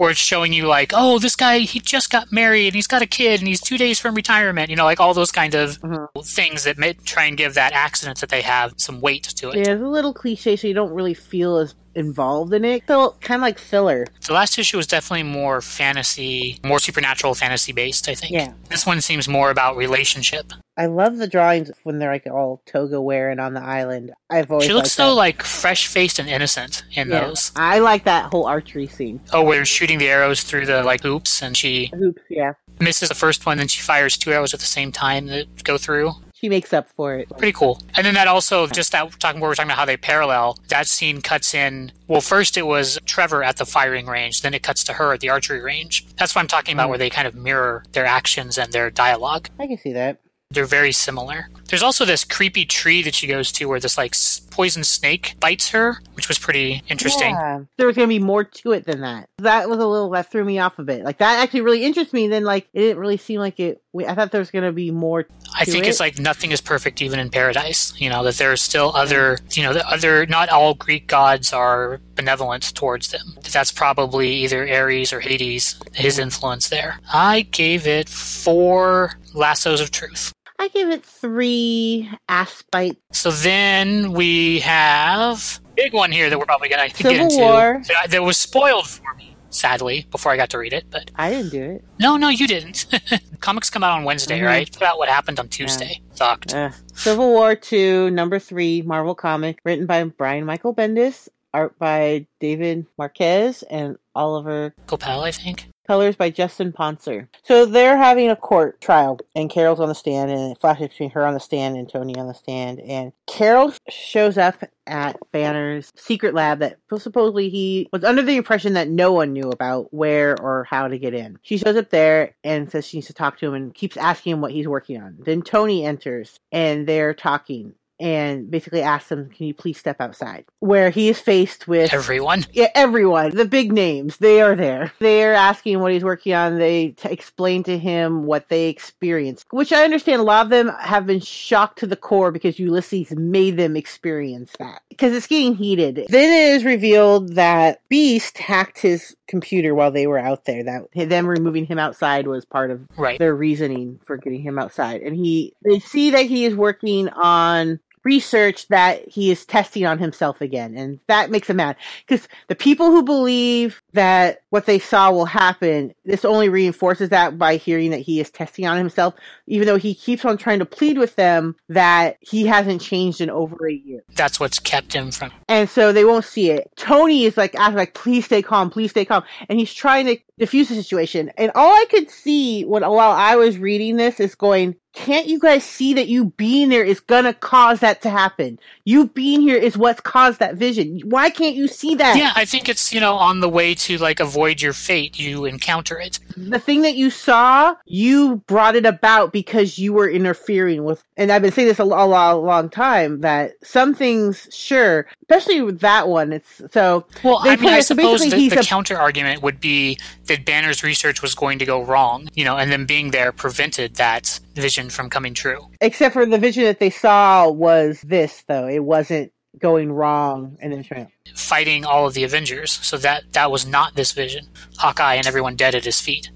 where it's showing you like, oh, this guy he just got married and he's got a kid and he's two days from retirement. You know, like all those kind of
Mhm.
things that may try and give that accident that they have some weight to it.
Yeah, it's a little cliche, so you don't really feel as involved in it. So kind of like filler.
The last issue was definitely more fantasy, more supernatural fantasy based. I think.
Yeah.
This one seems more about relationship.
I love the drawings when they're like all toga wearing on the island. I've always
She looks so
that.
like fresh faced and innocent in
Yeah.
those.
I like that whole archery scene.
Oh, where they're shooting the arrows through the like hoops, and she
Oops, yeah.
misses the first one, then she fires two arrows at the same time that go through.
She makes up for it.
Pretty cool. And then that also, just that talking, where we're talking about how they parallel, that scene cuts in. Well, first it was Trevor at the firing range, then it cuts to her at the archery range. That's what I'm talking about,
Mm.
where they kind of mirror their actions and their dialogue.
I can see that.
They're very similar. There's also this creepy tree that she goes to where this like poison snake bites her, which was pretty interesting.
Yeah. There was gonna be more to it than that. That was a little that threw me off a bit. Like that actually really interests me. Then like it didn't really seem like it. I thought there was gonna be more.
I
to
think it's like nothing is perfect even in paradise. You know that there are still other, you know, the other. Not all Greek gods are benevolent towards them. That's probably either Ares or Hades, his influence there. I gave it four lassos of truth.
I give it three aspite.
So then we have big one here that we're probably gonna get
Civil
into.
War.
That, that was spoiled for me, sadly, before I got to read it. But
I didn't do it.
no, no, you didn't. Comics come out on Wednesday,
Mhm.
right? About what happened on Tuesday. Sucked.
Uh, Civil War Two, number three, Marvel comic, written by Brian Michael Bendis, art by David Marquez and Oliver
Coipel, I think.
Colors by Justin Ponsor. So they're having a court trial, and Carol's on the stand, and it flashes between her on the stand and Tony on the stand. And Carol shows up at Banner's secret lab that supposedly he was under the impression that no one knew about where or how to get in. She shows up there and says she needs to talk to him and keeps asking him what he's working on. Then Tony enters, and they're talking. And basically asks him, "Can you please step outside?" Where he is faced with
Everyone.
yeah, everyone, the big names, they are there. They're asking what he's working on. They t- explain to him what they experienced, which I understand a lot of them have been shocked to the core because Ulysses made them experience that. Because it's getting heated. Then it is revealed that Beast hacked his computer while they were out there. That them removing him outside was part of
Right.
their reasoning for getting him outside. And he, they see that he is working on research that he is testing on himself again. And that makes him mad. Because the people who believe that what they saw will happen, this only reinforces that by hearing that he is testing on himself, even though he keeps on trying to plead with them that he hasn't changed in over a year.
That's what's kept him from.
And so they won't see it. Tony is like asking, like, please stay calm, please stay calm. And he's trying to diffuse the situation. And all I could see when while I was reading this is going, can't you guys see that you being there is gonna cause that to happen? You being here is what's caused that vision. Why can't you see that?
Yeah, I think it's, you know, on the way to like avoid your fate, you encounter it.
the thing that you saw, you brought it about because you were interfering with. And I've been saying this a, a, a long time that some things, sure, especially with that one, it's so.
Well, I mean, I
it- so
suppose the, the
a-
counter argument would be that Banner's research was going to go wrong, you know, and then being there prevented that vision from coming true.
Except for the vision that they saw was this, though. It wasn't going wrong and then trying.
Fighting all of the Avengers, so that that was not this vision. Hawkeye and everyone dead at his feet.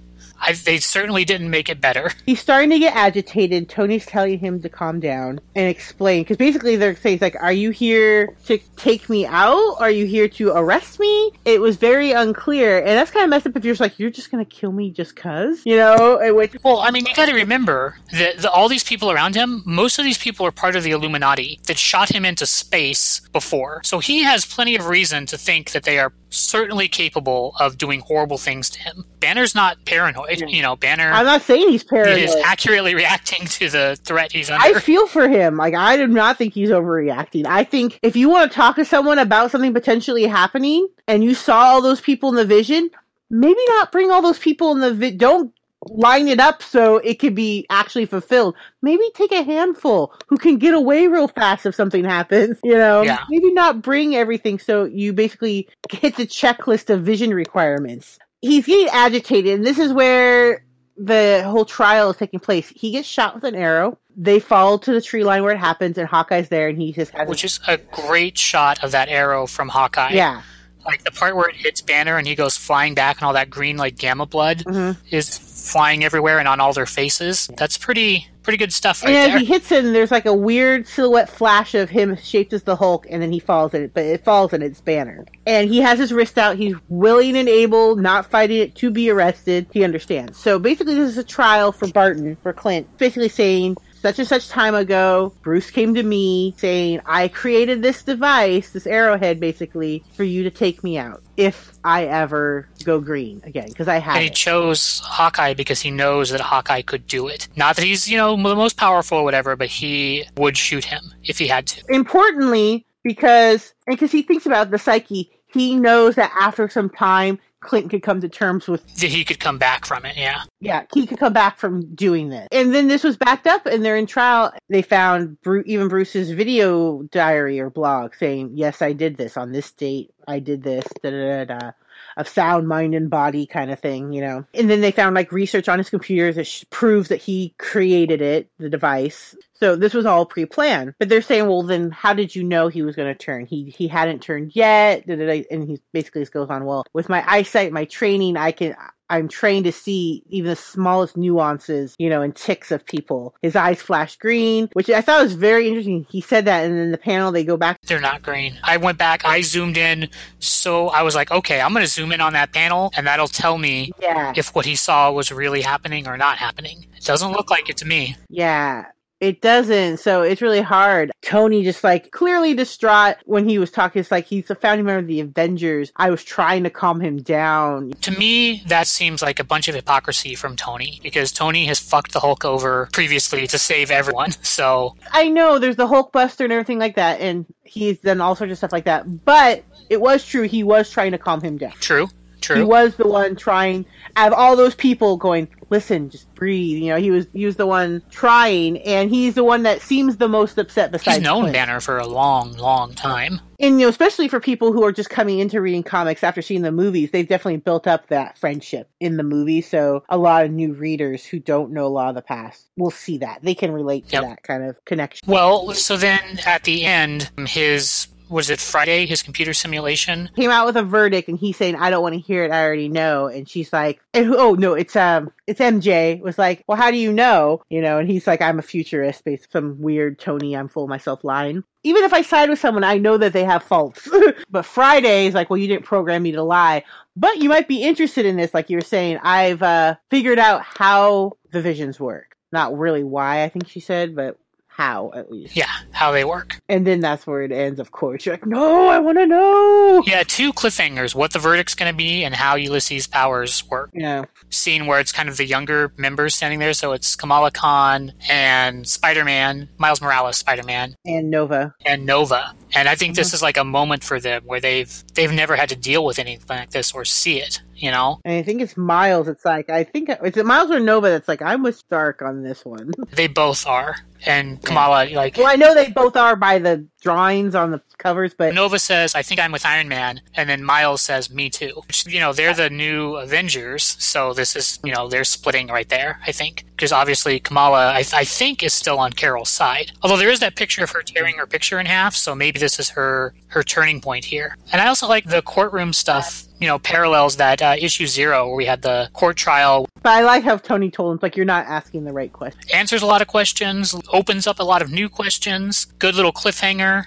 I, they certainly didn't make it better.
He's starting to get agitated. Tony's telling him to calm down and explain. Because basically, they're saying, like, are you here to take me out? Are you here to arrest me? It was very unclear. And that's kind of messed up if you're just like, you're just going to kill me just because? You know? And Which,
Well, I mean, you got to remember that the, all these people around him, most of these people are part of the Illuminati that shot him into space before. So he has plenty of reason to think that they are certainly capable of doing horrible things to him. Banner's not paranoid. You know, Banner
I'm not saying he's paranoid.
is accurately reacting to the threat he's under.
I feel for him. Like I do not think he's overreacting. I think if you want to talk to someone about something potentially happening and you saw all those people in the vision, maybe not bring all those people in the vi- don't line it up so it could be actually fulfilled. Maybe take a handful who can get away real fast if something happens, you know.
Yeah.
Maybe not bring everything so you basically hit the checklist of vision requirements. He's getting agitated and this is where the whole trial is taking place. He gets shot with an arrow. They fall to the tree line where it happens, and Hawkeye's there, and he just has.
which is a great shot of that arrow from Hawkeye.
yeah,
Like the part where it hits Banner and he goes flying back and all that green like gamma blood
Mhm.
is flying everywhere and on all their faces. That's pretty pretty good stuff right
and as
there.
he hits him, there's like a weird silhouette flash of him shaped as the Hulk, and then he falls in it, but it falls in its banner. And he has his wrist out. He's willing and able, not fighting it, to be arrested. He understands. So basically, this is a trial for Barton, for Clint, basically saying, such and such time ago, Bruce came to me saying, I created this device, this arrowhead basically, for you to take me out if I ever go green again, because I have
and he
it.
chose Hawkeye because he knows that Hawkeye could do it. Not that he's, you know, the most powerful or whatever, but he would shoot him if he had to.
importantly, because and because he thinks about the psyche, he knows that after some time, Clinton could come to terms with
That he could come back from it, yeah.
yeah, he could come back from doing this. And then this was backed up, and they're in trial. They found Bru- even Bruce's video diary or blog saying, "Yes, I did this on this date. I did this." Da da da. da of sound mind and body kind of thing, you know. And then they found like research on his computer that sh- proves that he created it, the device. So this was all pre-planned. But they're saying, well, then how did you know he was going to turn? He he hadn't turned yet. And he basically just goes on, well, with my eyesight, my training, I can. I'm trained to see even the smallest nuances, you know, and ticks of people. His eyes flash green, which I thought was very interesting. He said that, and then the panel they go back
They're not green. I went back, I zoomed in, so I was like, okay, I'm going to zoom in on that panel, and that'll tell me
Yeah.
if what he saw was really happening or not happening. It doesn't look like it to me.
Yeah, it doesn't. So it's really hard. Tony just like clearly distraught when he was talking. It's like he's a founding member of the Avengers. I was trying to calm him down.
To me, that seems like a bunch of hypocrisy from Tony because Tony has fucked the Hulk over previously to save everyone. So
I know there's the Hulk Buster and everything like that, and he's done all sorts of stuff like that. But it was true. He was trying to calm him down.
true,
He was the one trying. Out of all those people going, listen, just breathe. You know, he was he was the one trying, and he's the one that seems the most upset. Besides,
He's known
Clint.
Banner for a long, long time.
and you know, especially for people who are just coming into reading comics after seeing the movies, they've definitely built up that friendship in the movie. So a lot of new readers who don't know a lot of the past will see that they can relate to
Yep.
that kind of connection.
Well, so then at the end, his was it Friday? His computer simulation.
Came out with a verdict, and he's saying, "I don't want to hear it. I already know." And she's like, "Oh no, it's um, it's MJ." Was like, "Well, how do you know?" You know, and he's like, "I'm a futurist," based some weird Tony, I'm full of myself line. Even if I side with someone, I know that they have faults. but Friday is like, well, you didn't program me to lie. But you might be interested in this, like you were saying. I've uh, figured out how the visions work. Not really why, I think she said, but how at least.
Yeah, how they work.
And then that's where it ends, of course. You're like, no, I want to know.
Yeah, two cliffhangers: what the verdict's going to be and how Ulysses' powers work.
Yeah.
Scene where it's kind of the younger members standing there, so it's Kamala Khan and Spider-Man, Miles Morales, Spider-Man,
And Nova.
and Nova. And I think this
Mm-hmm.
is like a moment for them where they've they've never had to deal with anything like this or see it. You know,
And I think it's Miles. It's like, I think, is it Miles or Nova that's like, I'm with Stark on this one.
they both are. And Kamala, like
well, I know they both are by the drawings on the covers, but
Nova says, I think I'm with Iron Man, and then Miles says, Me too. Which, you know, they're the new Avengers, so this is, you know, they're splitting right there, I think. Because obviously Kamala, I, I think, is still on Carol's side. Although there is that picture of her tearing her picture in half, so maybe this is her, her turning point here. And I also like the courtroom stuff, you know, parallels that uh, issue zero, where we had the court trial,
but I like how Tony told him, like, you're not asking the right question.
answers a lot of questions, opens up a lot of new questions, good little cliffhanger.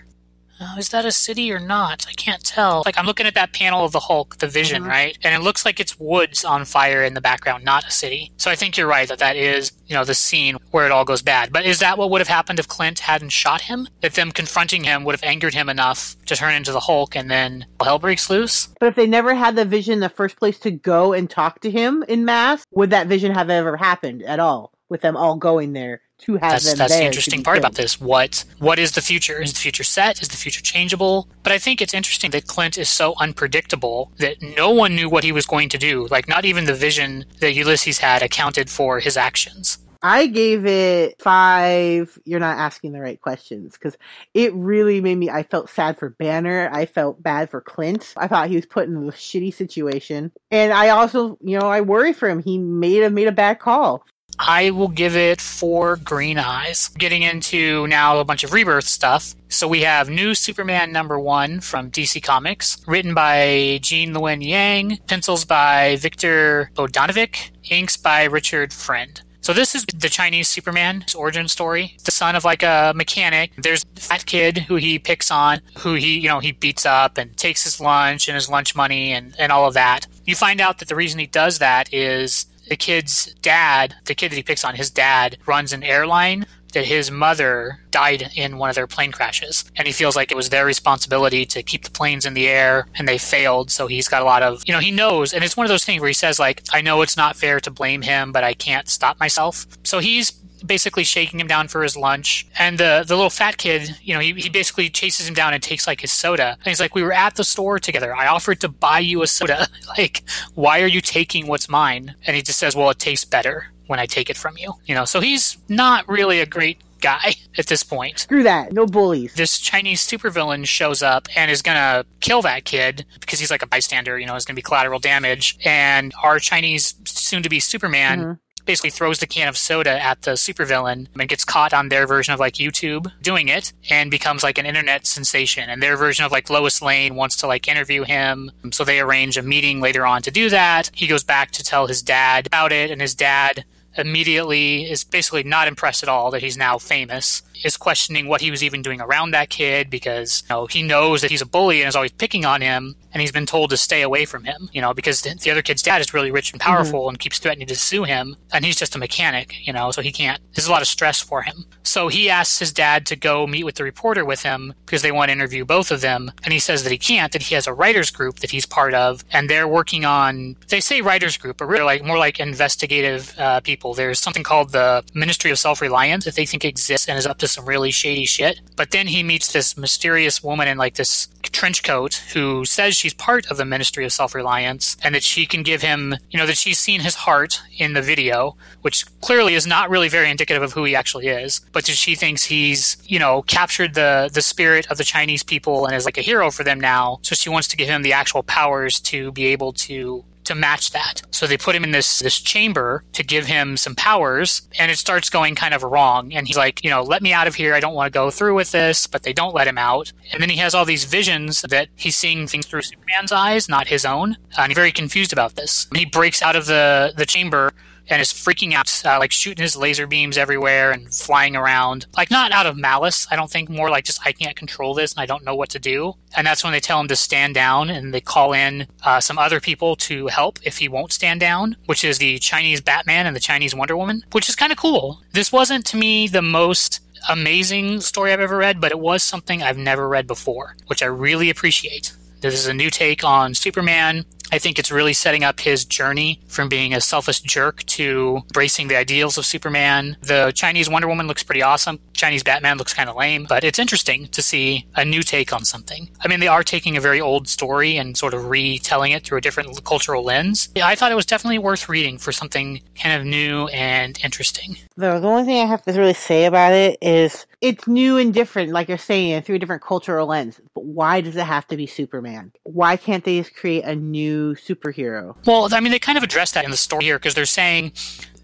Oh, is that a city or not? I can't tell. Like I'm looking at that panel of the Hulk, the Vision,
Mhm.
right? And it looks like it's woods on fire in the background, not a city. So I think you're right that that is, you know, the scene where it all goes bad. But is that what would have happened if Clint hadn't shot him? That them confronting him would have angered him enough to turn into the Hulk, and then hell breaks loose?
But if they never had the vision in the first place to go and talk to him in mass, would that vision have ever happened at all? With them all going there to have
That's
them
that's the interesting part about this. What what is the future? Is the future set? Is the future changeable? But I think it's interesting that Clint is so unpredictable that no one knew what he was going to do. Like not even the vision that Ulysses had accounted for his actions.
I gave it five. You're not asking the right questions because it really made me. I felt sad for Banner. I felt bad for Clint. I thought he was put in a shitty situation, and I also, you know, I worry for him. He made a made a bad call.
I will give it four green eyes. Getting into now a bunch of rebirth stuff. So we have New Superman number one from DC Comics, written by Gene Luen Yang, pencils by Victor Bogdanovic, inks by Richard Friend. So this is the Chinese Superman's origin story. The son of like a mechanic. There's fat kid who he picks on, who he, you know, he beats up and takes his lunch and his lunch money and, and all of that. You find out that the reason he does that is the kid's dad, the kid that he picks on, his dad runs an airline that his mother died in one of their plane crashes. And he feels like it was their responsibility to keep the planes in the air and they failed. So he's got a lot of, you know, he knows. And it's one of those things where he says, like, I know it's not fair to blame him, but I can't stop myself. So he's basically shaking him down for his lunch. And the the little fat kid, you know, he, he basically chases him down and takes like his soda. And he's like, We were at the store together. I offered to buy you a soda. like, why are you taking what's mine? And he just says, Well, it tastes better when I take it from you. You know, so he's not really a great guy at this point.
Screw that. No bullies.
This Chinese supervillain shows up and is gonna kill that kid because he's like a bystander, you know, is gonna be collateral damage. And our Chinese soon to be Superman mm-hmm basically throws the can of soda at the supervillain and gets caught on their version of like YouTube doing it and becomes like an internet sensation. And their version of like Lois Lane wants to like interview him. So they arrange a meeting later on to do that. He goes back to tell his dad about it, and his dad immediately is basically not impressed at all that he's now famous is questioning what he was even doing around that kid because you know, he knows that he's a bully and is always picking on him and he's been told to stay away from him you know because the other kid's dad is really rich and powerful mm-hmm. and keeps threatening to sue him and he's just a mechanic you know so he can't there's a lot of stress for him so he asks his dad to go meet with the reporter with him because they want to interview both of them and he says that he can't that he has a writers group that he's part of and they're working on they say writers group but really like more like investigative uh, people there's something called the ministry of self-reliance that they think exists and is up to some really shady shit. But then he meets this mysterious woman in like this trench coat who says she's part of the Ministry of Self Reliance and that she can give him, you know, that she's seen his heart in the video, which clearly is not really very indicative of who he actually is, but that she thinks he's, you know, captured the the spirit of the Chinese people and is like a hero for them now. So she wants to give him the actual powers to be able to to match that. So they put him in this this chamber to give him some powers, and it starts going kind of wrong. And he's like, you know, let me out of here. I don't want to go through with this, but they don't let him out. And then he has all these visions that he's seeing things through Superman's eyes, not his own. Uh, and he's very confused about this. He breaks out of the the chamber and is freaking out, uh, like shooting his laser beams everywhere and flying around. Like, not out of malice, I don't think, more like just, I can't control this and I don't know what to do. And that's when they tell him to stand down and they call in uh, some other people to help if he won't stand down, which is the Chinese Batman and the Chinese Wonder Woman, which is kind of cool. This wasn't, to me, the most amazing story I've ever read, but it was something I've never read before, which I really appreciate. This is a new take on Superman. I think it's really setting up his journey from being a selfish jerk to embracing the ideals of Superman. The Chinese Wonder Woman looks pretty awesome. Chinese Batman looks kind of lame, but it's interesting to see a new take on something. I mean, they are taking a very old story and sort of retelling it through a different cultural lens. I thought it was definitely worth reading for something kind of new and interesting.
The, the only thing I have to really say about it is it's new and different, like you're saying, through a different cultural lens. But why does it have to be Superman? Why can't they just create a new superhero?
Well, I mean, they kind of address that in the story here because they're saying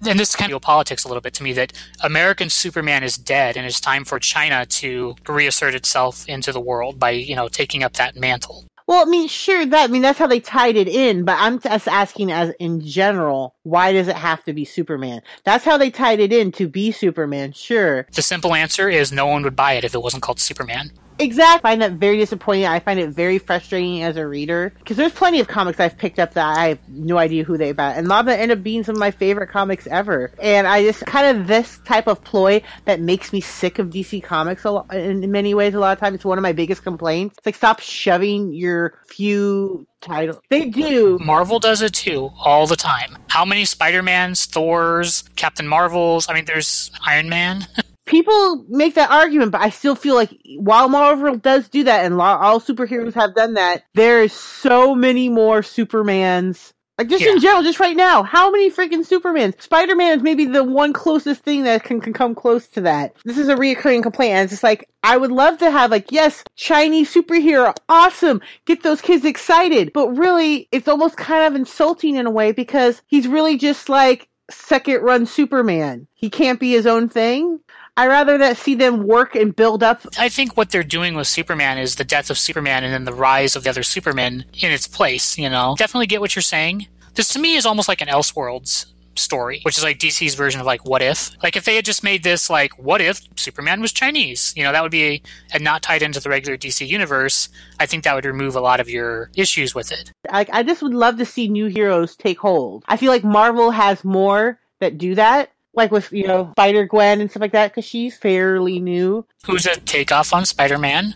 and this is kind of politics a little bit to me that American Superman is dead and it's time for China to reassert itself into the world by, you know, taking up that mantle.
Well, I mean, sure, that, I mean, that's how they tied it in, but I'm just asking as in general, why does it have to be Superman? That's how they tied it in to be Superman, sure.
The simple answer is no one would buy it if it wasn't called Superman.
Exactly. I find that very disappointing. I find it very frustrating as a reader because there's plenty of comics I've picked up that I have no idea who they about, and a lot of them end up being some of my favorite comics ever. And I just kind of this type of ploy that makes me sick of DC Comics a in many ways. A lot of times, it's one of my biggest complaints. It's like stop shoving your few titles. They do.
Marvel does it too, all the time. How many Spider Mans, Thors, Captain Marvels? I mean, there's Iron Man.
people make that argument, but I still feel like while Marvel does do that, and all superheroes have done that, there is so many more Supermans. Like just yeah. in general, just right now, how many freaking Supermans? Spider Man is maybe the one closest thing that can, can come close to that. This is a reoccurring complaint, and it's just like I would love to have like, yes, Chinese superhero, awesome, get those kids excited. But really, it's almost kind of insulting in a way because he's really just like second run Superman. He can't be his own thing. I rather that see them work and build up.
I think what they're doing with Superman is the death of Superman and then the rise of the other Superman in its place, you know. Definitely get what you're saying. This to me is almost like an Elseworlds story, which is like DC's version of like what if. Like if they had just made this like what if Superman was Chinese, you know, that would be a, and not tied into the regular DC universe. I think that would remove a lot of your issues with it.
Like I just would love to see new heroes take hold. I feel like Marvel has more that do that. Like with you know Spider Gwen and stuff like that, because she's fairly new.
Who's a takeoff on Spider Man?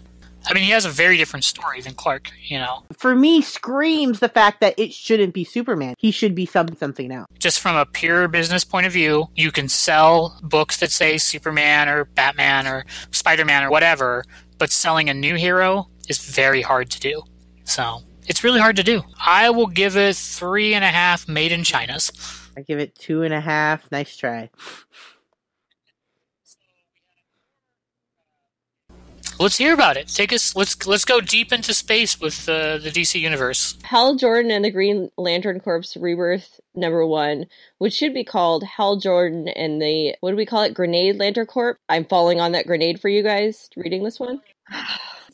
I mean, he has a very different story than Clark, you know.
For me, screams the fact that it shouldn't be Superman. He should be something something else.
Just from a pure business point of view, you can sell books that say Superman or Batman or Spider Man or whatever, but selling a new hero is very hard to do. So it's really hard to do. I will give it three and a half made in China's.
I give it two and a half. Nice try.
Let's hear about it. Take us. Let's let's go deep into space with uh, the DC universe.
Hal Jordan and the Green Lantern Corps Rebirth number one, which should be called Hal Jordan and the what do we call it? Grenade Lantern Corps. I'm falling on that grenade for you guys. Reading this one.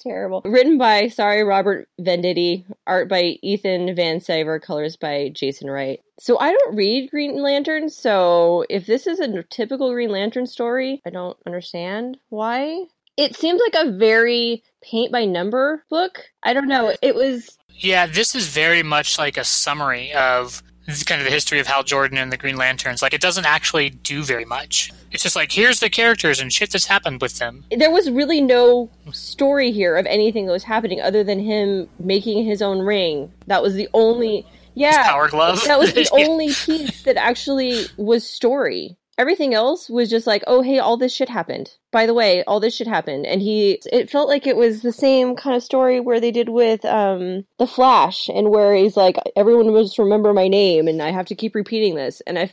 Terrible. Written by sorry Robert Venditti, art by Ethan Van Sciver, colors by Jason Wright. So I don't read Green Lantern, so if this is a typical Green Lantern story, I don't understand why. It seems like a very paint by number book. I don't know. It was
Yeah, this is very much like a summary of kind of the history of Hal Jordan and the Green Lanterns. Like, it doesn't actually do very much. It's just like, here's the characters and shit that's happened with them.
there was really no story here of anything that was happening other than him making his own ring. That was the only yeah.
Power glove.
That was the only piece that actually was story. Everything else was just like, oh hey, all this shit happened. By the way, all this shit happened, and he. It felt like it was the same kind of story where they did with um the Flash, and where he's like, everyone must remember my name, and I have to keep repeating this, and I.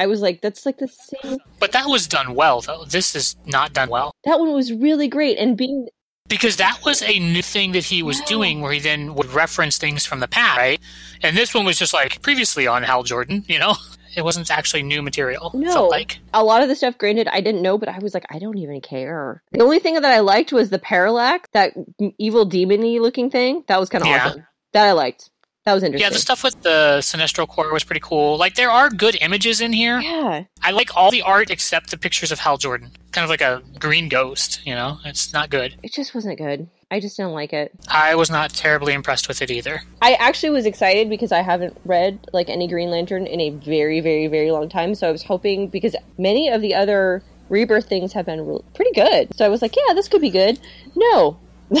I was like, that's like the same.
But that was done well, though. This is not done well.
That one was really great, and being
Because that was a new thing that he was doing where he then would reference things from the past, right? And this one was just like previously on Hal Jordan, you know? It wasn't actually new material.
No.
Felt like.
a lot of the stuff granted i didn't know but i was like i don't even care the only thing that i liked was the parallax that evil demony looking thing that was kind of
Yeah.
awesome that i liked that was interesting
Yeah, the stuff with the Sinestro Corps was pretty cool. Like, there are good images in here.
yeah
I like all the art except the pictures of Hal Jordan. Kind of like a green ghost, you know? It's not good.
it just wasn't good i just didn't like it.
I was not terribly impressed with it either.
i actually was excited because i haven't read like any green lantern in a very very very long time so i was hoping because many of the other rebirth things have been re- pretty good. So i was like yeah this could be good. No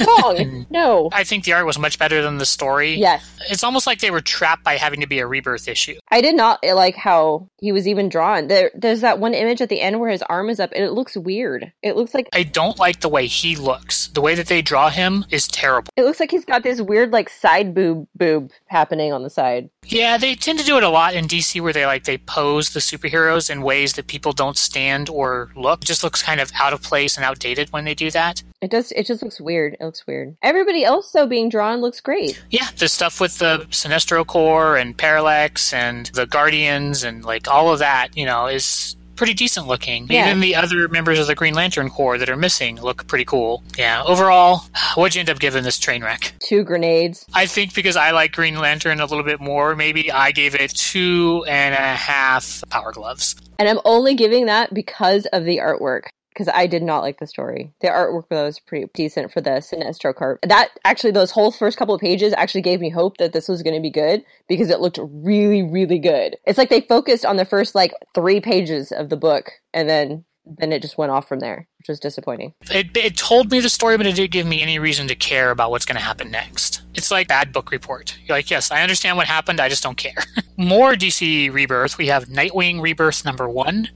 wrong no
I think the art was much better than the story.
yes
It's almost like they were trapped by having to be a rebirth issue.
I did not like how he was even drawn. There, there's that one image at the end where his arm is up, and it looks weird. It looks like
I don't like the way he looks. The way that they draw him is terrible.
it looks like he's got this weird like side boob boob happening on the side.
Yeah, they tend to do it a lot in DC where they like they pose the superheroes in ways that people don't stand or look. It just looks kind of out of place and outdated when they do that.
It does. It just looks weird. It looks weird. Everybody else though being drawn looks great.
Yeah, the stuff with the Sinestro Corps and Parallax and the Guardians and like all of that, you know, is pretty decent looking.
Yeah.
Even the other members of the Green Lantern Corps that are missing look pretty cool. Yeah, overall, what'd you end up giving this train wreck?
Two grenades.
I think because I like Green Lantern a little bit more, maybe I gave it two and a half power gloves.
And I'm only giving that because of the artwork. Because I did not like the story. The artwork was pretty decent for the Sinestro Corps. That actually, those whole first couple of pages actually gave me hope that this was going to be good because it looked really, really good. It's like they focused on the first like three pages of the book, and then then it just went off from there, which was disappointing.
It, it told me the story, but it didn't give me any reason to care about what's going to happen next. It's like bad book report. You're like, yes, I understand what happened, I just don't care. More DC Rebirth. We have Nightwing Rebirth number one,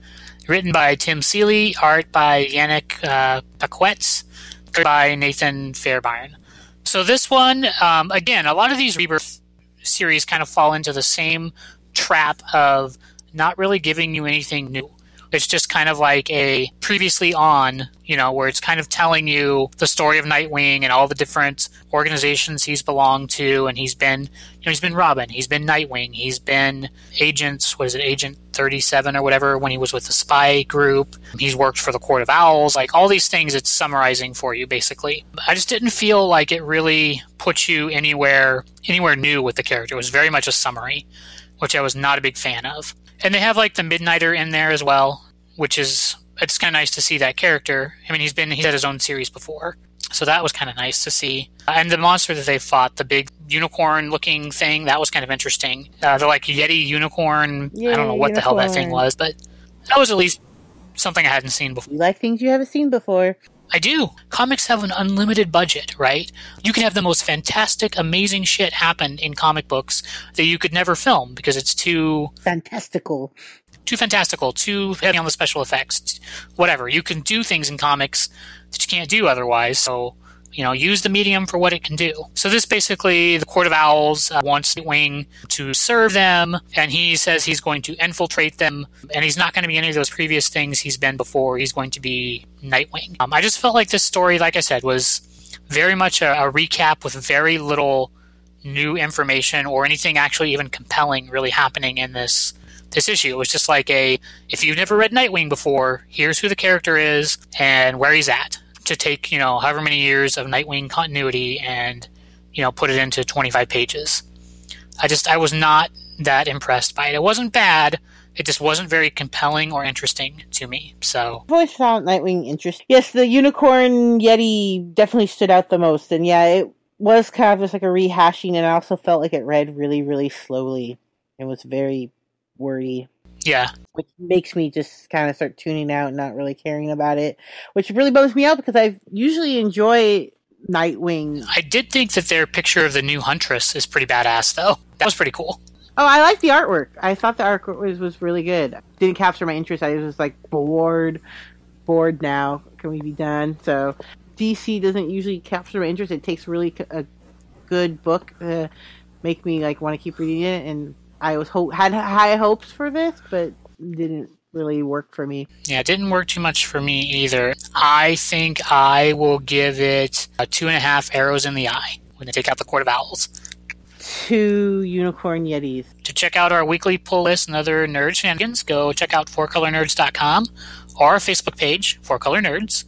written by Tim Seeley, art by Yannick uh, Paquetz, by Nathan Fairbairn. So this one, um, again, a lot of these Rebirth series kind of fall into the same trap of not really giving you anything new. It's just kind of like a previously on, you know, where it's kind of telling you the story of Nightwing and all the different organizations he's belonged to, and he's been, you know, he's been Robin, he's been Nightwing, he's been agents. what is it, Agent 37 or whatever, when he was with the spy group. He's worked for the Court of Owls, like all these things it's summarizing for you, basically. I just didn't feel like it really put you anywhere, anywhere new with the character. It was very much a summary, which I was not a big fan of. And they have like the Midnighter in there as well, which is it's kind of nice to see that character. I mean, he's been he's had his own series before, so that was kind of nice to see. And the monster that they fought, the big unicorn-looking thing, that was kind of interesting. Uh, the like Yeti unicorn. I don't know what unicorn. the hell that thing was, but that was at least something I hadn't seen before.
You like things you haven't seen before.
I do. Comics have an unlimited budget, right? You can have the most fantastic, amazing shit happen in comic books that you could never film because it's too
fantastical.
Too fantastical, too heavy on the special effects, whatever. You can do things in comics that you can't do otherwise. So you know, use the medium for what it can do. So this basically, the Court of Owls uh, wants Nightwing to serve them, and he says he's going to infiltrate them, and he's not going to be any of those previous things he's been before. He's going to be Nightwing. Um, I just felt like this story, like I said, was very much a, a recap with very little new information or anything actually even compelling really happening in this this issue. It was just like a if you've never read Nightwing before, here's who the character is and where he's at to take you know however many years of Nightwing continuity and you know put it into 25 pages. I just I was not that impressed by it. It wasn't bad. It just wasn't very compelling or interesting to me. So
I've always found Nightwing interesting. Yes, the unicorn Yeti definitely stood out the most, and yeah, it was kind of just like a rehashing, and I also felt like it read really, really slowly. It was very wordy.
Yeah.
Which makes me just kind of start tuning out and not really caring about it, which really bums me out because I usually enjoy Nightwing.
I did think that their picture of the new Huntress is pretty badass, though. That was pretty cool.
Oh, I like the artwork. I thought the artwork was, was really good. Didn't capture my interest. I was like bored, bored now. Can we be done? So DC doesn't usually capture my interest. It takes really a good book to make me like want to keep reading it, and I was ho- had high hopes for this, but didn't really work for me.
Yeah, it didn't work too much for me either. I think I will give it a two and a half arrows in the eye when they take out the Court of Owls.
Two unicorn yetis.
To check out our weekly pull list and other nerd shenanigans, go check out fourcolornerds.com or our Facebook page, Four Color Nerds.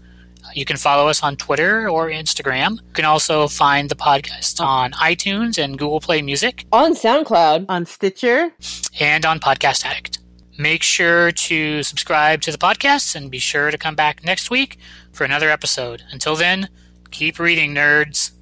You can follow us on Twitter or Instagram. You can also find the podcast on iTunes and Google Play Music,
on SoundCloud,
on Stitcher,
and on Podcast Addict. Make sure to subscribe to the podcast and be sure to come back next week for another episode. Until then, keep reading, nerds.